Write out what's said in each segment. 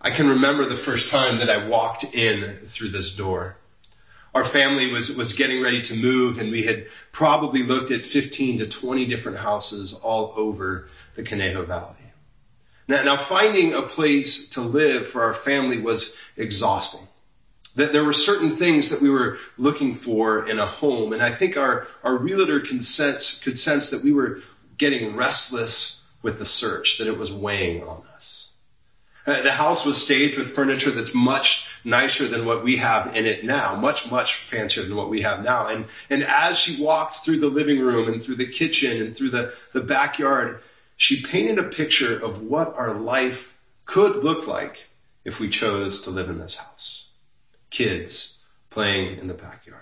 I can remember the first time that I walked in through this door. Our family was, was getting ready to move and we had probably looked at 15 to 20 different houses all over the Conejo Valley. Now, now finding a place to live for our family was exhausting. That there were certain things that we were looking for in a home. And I think our, our realtor could sense, could sense that we were getting restless with the search, that it was weighing on us. Uh, the house was staged with furniture that's much nicer than what we have in it now, much, much fancier than what we have now. And, and as she walked through the living room and through the kitchen and through the, the backyard, she painted a picture of what our life could look like if we chose to live in this house. Kids playing in the backyard.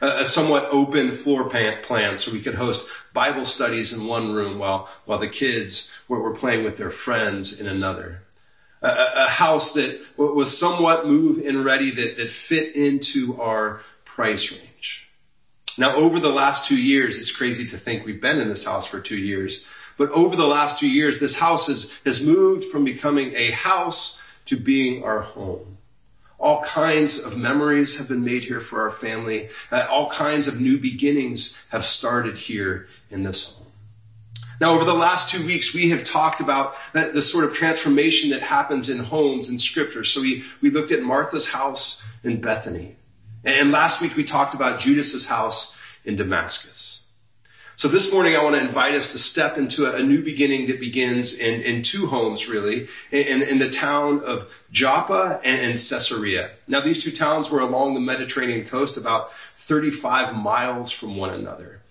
A, a somewhat open floor plan so we could host Bible studies in one room while, while the kids were, were playing with their friends in another. A, a house that was somewhat move and ready that, that fit into our price range. Now over the last two years, it's crazy to think we've been in this house for two years. But over the last two years, this house has, has moved from becoming a house to being our home. All kinds of memories have been made here for our family. Uh, all kinds of new beginnings have started here in this home. Now, over the last two weeks, we have talked about the, sort of transformation that happens in homes in scripture. So we, we looked at Martha's house in Bethany. And last week we talked about Judas's house in Damascus. So this morning I want to invite us to step into a, new beginning that begins in, in two homes really, in, in the town of Joppa and, and Caesarea. Now these two towns were along the Mediterranean coast about 35 miles from one another.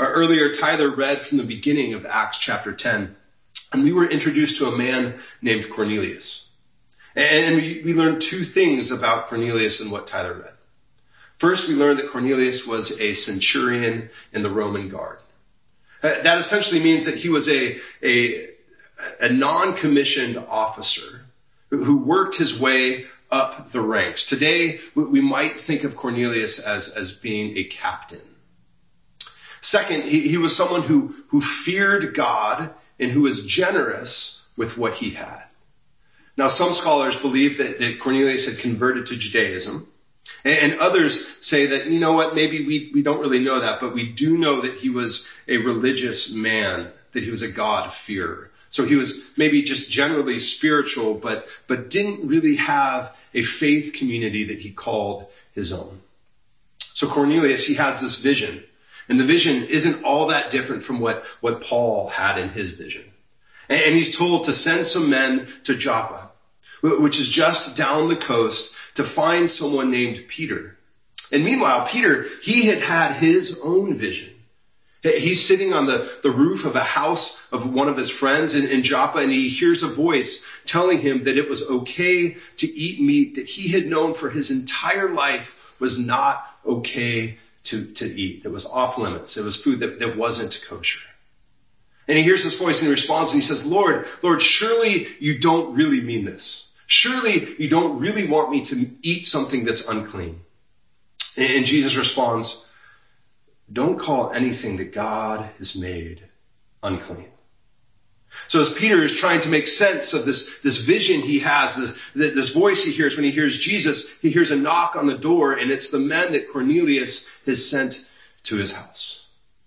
Uh, earlier Tyler read from the beginning of Acts chapter 10 and we were introduced to a man named Cornelius. And, we learned two things about Cornelius and what Tyler read. First, we learned that Cornelius was a centurion in the Roman guard. Uh, that essentially means that he was a, a, a non-commissioned officer who worked his way up the ranks. Today, we might think of Cornelius as, as being a captain. Second, he, he was someone who, who feared God and who was generous with what he had. Now, some scholars believe that, that Cornelius had converted to Judaism. And, others say that, you know what, maybe we, we don't really know that, but we do know that he was a religious man, that he was a God-fearer. So he was maybe just generally spiritual, but, but didn't really have a faith community that he called his own. So Cornelius, he has this vision. And the vision isn't all that different from what, what Paul had in his vision. And, and he's told to send some men to Joppa, which is just down the coast to find someone named Peter. And meanwhile, Peter, he had had his own vision. He's sitting on the, the roof of a house of one of his friends in, in Joppa and he hears a voice telling him that it was okay to eat meat that he had known for his entire life was not okay to, to eat, that was off limits. It was food that, that wasn't kosher. And he hears this voice and he responds and he says, Lord, Lord, surely you don't really mean this. Surely you don't really want me to eat something that's unclean. And Jesus responds, don't call anything that God has made unclean. So as Peter is trying to make sense of this, this vision he has, this, this voice he hears when he hears Jesus, he hears a knock on the door and it's the men that Cornelius has sent to his house.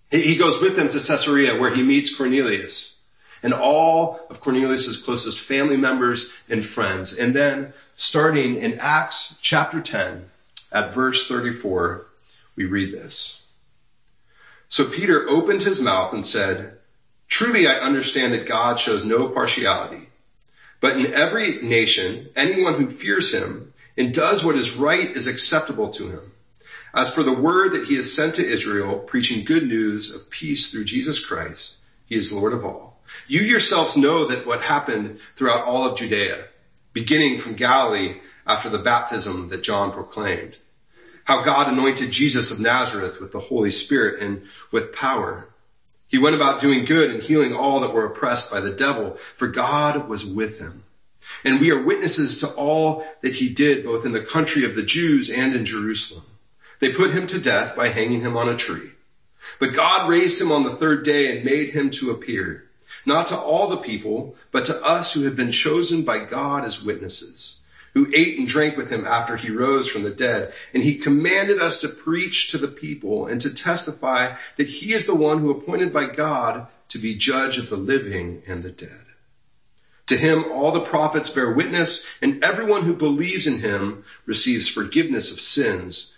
He goes with them to Caesarea where he meets Cornelius and all of Cornelius' closest family members and friends. And then starting in Acts chapter 10 at verse 34, we read this. So Peter opened his mouth and said, truly I understand that God shows no partiality, but in every nation, anyone who fears him and does what is right is acceptable to him. As for the word that he has sent to Israel, preaching good news of peace through Jesus Christ, he is Lord of all. You yourselves know that what happened throughout all of Judea, beginning from Galilee after the baptism that John proclaimed. How God anointed Jesus of Nazareth with the Holy Spirit and with power. He went about doing good and healing all that were oppressed by the devil, for God was with him. And we are witnesses to all that he did both in the country of the Jews and in Jerusalem. They put him to death by hanging him on a tree. But God raised him on the third day and made him to appear not to all the people, but to us who had been chosen by God as witnesses, who ate and drank with him after he rose from the dead. And he commanded us to preach to the people and to testify that he is the one who appointed by God to be judge of the living and the dead. To him all the prophets bear witness, and everyone who believes in him receives forgiveness of sins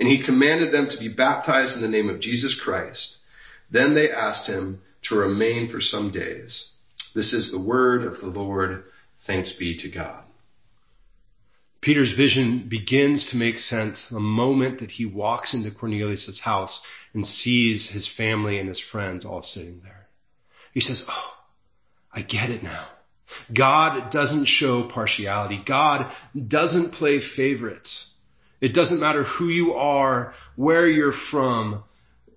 And he commanded them to be baptized in the name of Jesus Christ. Then they asked him to remain for some days. This is the word of the Lord. Thanks be to God. Peter's vision begins to make sense the moment that he walks into Cornelius' house and sees his family and his friends all sitting there. He says, Oh, I get it now. God doesn't show partiality. God doesn't play favorites. It doesn't matter who you are, where you're from.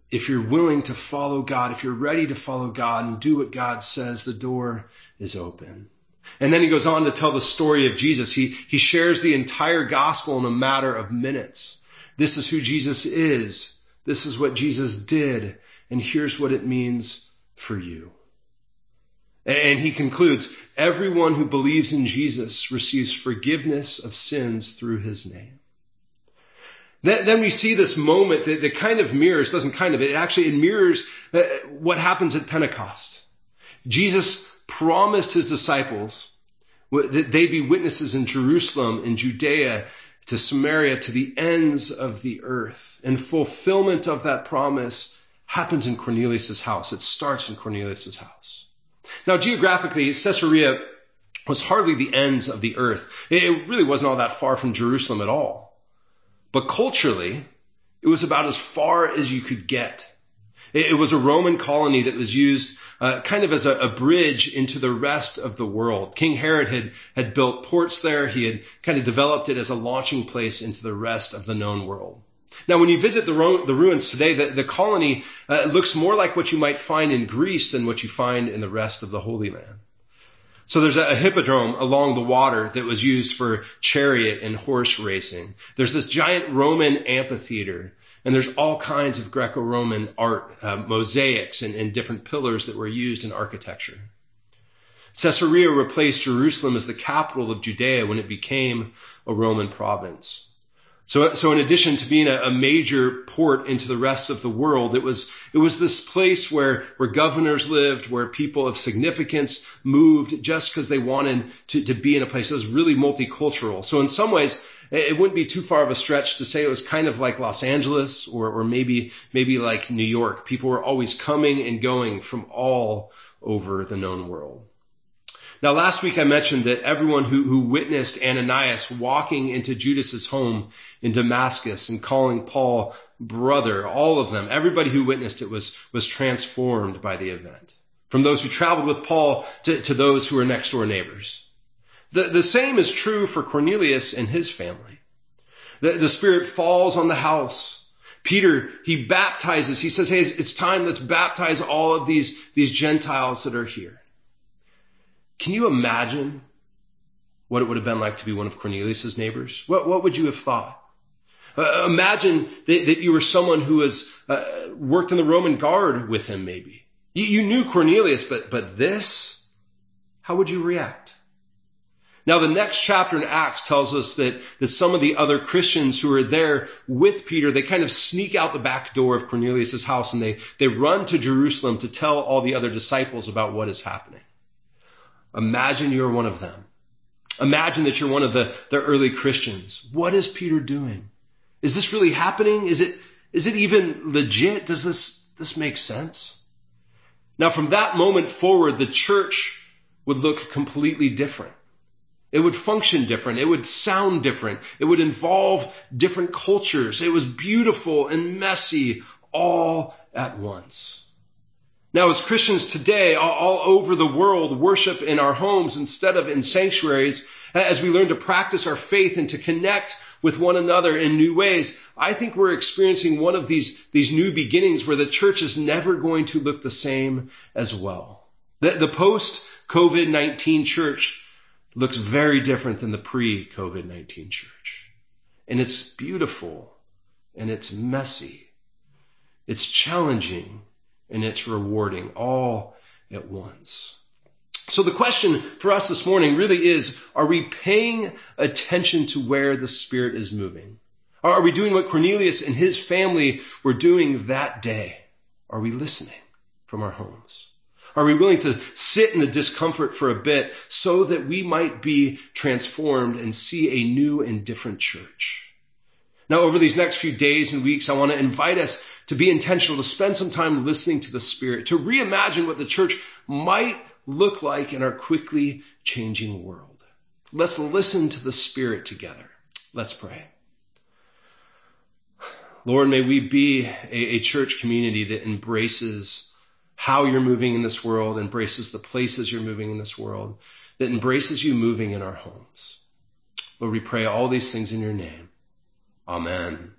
If you're willing to follow God, if you're ready to follow God and do what God says, the door is open. And then he goes on to tell the story of Jesus. He, he shares the entire gospel in a matter of minutes. This is who Jesus is. This is what Jesus did. And here's what it means for you. And he concludes, everyone who believes in Jesus receives forgiveness of sins through his name. Then, we see this moment that, that kind of mirrors, doesn't kind of, it actually it mirrors uh, what happens at Pentecost. Jesus promised his disciples that they'd be witnesses in Jerusalem, in Judea, to Samaria, to the ends of the earth. And fulfillment of that promise happens in Cornelius' house. It starts in Cornelius' house. Now, geographically, Caesarea was hardly the ends of the earth. It really wasn't all that far from Jerusalem at all. But culturally, it was about as far as you could get. It, was a Roman colony that was used uh, kind of as a, a, bridge into the rest of the world. King Herod had, had built ports there. He had kind of developed it as a launching place into the rest of the known world. Now, when you visit the, ru- the ruins today, the, the colony uh, looks more like what you might find in Greece than what you find in the rest of the Holy Land. So there's a hippodrome along the water that was used for chariot and horse racing. There's this giant Roman amphitheater and there's all kinds of Greco-Roman art, uh, mosaics and, and different pillars that were used in architecture. Caesarea replaced Jerusalem as the capital of Judea when it became a Roman province. So, so in addition to being a, a, major port into the rest of the world, it was, it was this place where, where governors lived, where people of significance moved just because they wanted to, to be in a place that was really multicultural. So in some ways, it wouldn't be too far of a stretch to say it was kind of like Los Angeles or, or maybe, maybe like New York. People were always coming and going from all over the known world. Now, last week I mentioned that everyone who, who witnessed Ananias walking into Judas's home in Damascus and calling Paul brother, all of them, everybody who witnessed it was, was transformed by the event. From those who traveled with Paul to, to those who were next door neighbors. The, the same is true for Cornelius and his family. The, the Spirit falls on the house. Peter, he baptizes. He says, hey, it's time, let's baptize all of these, these Gentiles that are here. Can you imagine what it would have been like to be one of Cornelius's neighbors? What, what would you have thought? Uh, imagine that, that, you were someone who has uh, worked in the Roman guard with him, maybe. You, you knew Cornelius, but but this, how would you react? Now, the next chapter in Acts tells us that, that some of the other Christians who are there with Peter, they kind of sneak out the back door of Cornelius's house and they, they run to Jerusalem to tell all the other disciples about what is happening. Imagine you're one of them. Imagine that you're one of the, the early Christians. What is Peter doing? Is this really happening? Is it, is it even legit? Does this, this make sense? Now from that moment forward, the church would look completely different. It would function different. It would sound different. It would involve different cultures. It was beautiful and messy all at once. Now, as Christians today, all over the world, worship in our homes instead of in sanctuaries, as we learn to practice our faith and to connect with one another in new ways, I think we're experiencing one of these, these new beginnings where the church is never going to look the same as well. The, the post COVID-19 church looks very different than the pre COVID-19 church. And it's beautiful and it's messy. It's challenging and it's rewarding all at once. So the question for us this morning really is, are we paying attention to where the Spirit is moving? Are we doing what Cornelius and his family were doing that day? Are we listening from our homes? Are we willing to sit in the discomfort for a bit so that we might be transformed and see a new and different church? Now, over these next few days and weeks, I want to invite us to be intentional, to spend some time listening to the Spirit, to reimagine what the church might look like in our quickly changing world. Let's listen to the Spirit together. Let's pray. Lord, may we be a, a church community that embraces how you're moving in this world, embraces the places you're moving in this world, that embraces you moving in our homes. Lord, we pray all these things in your name. Amen.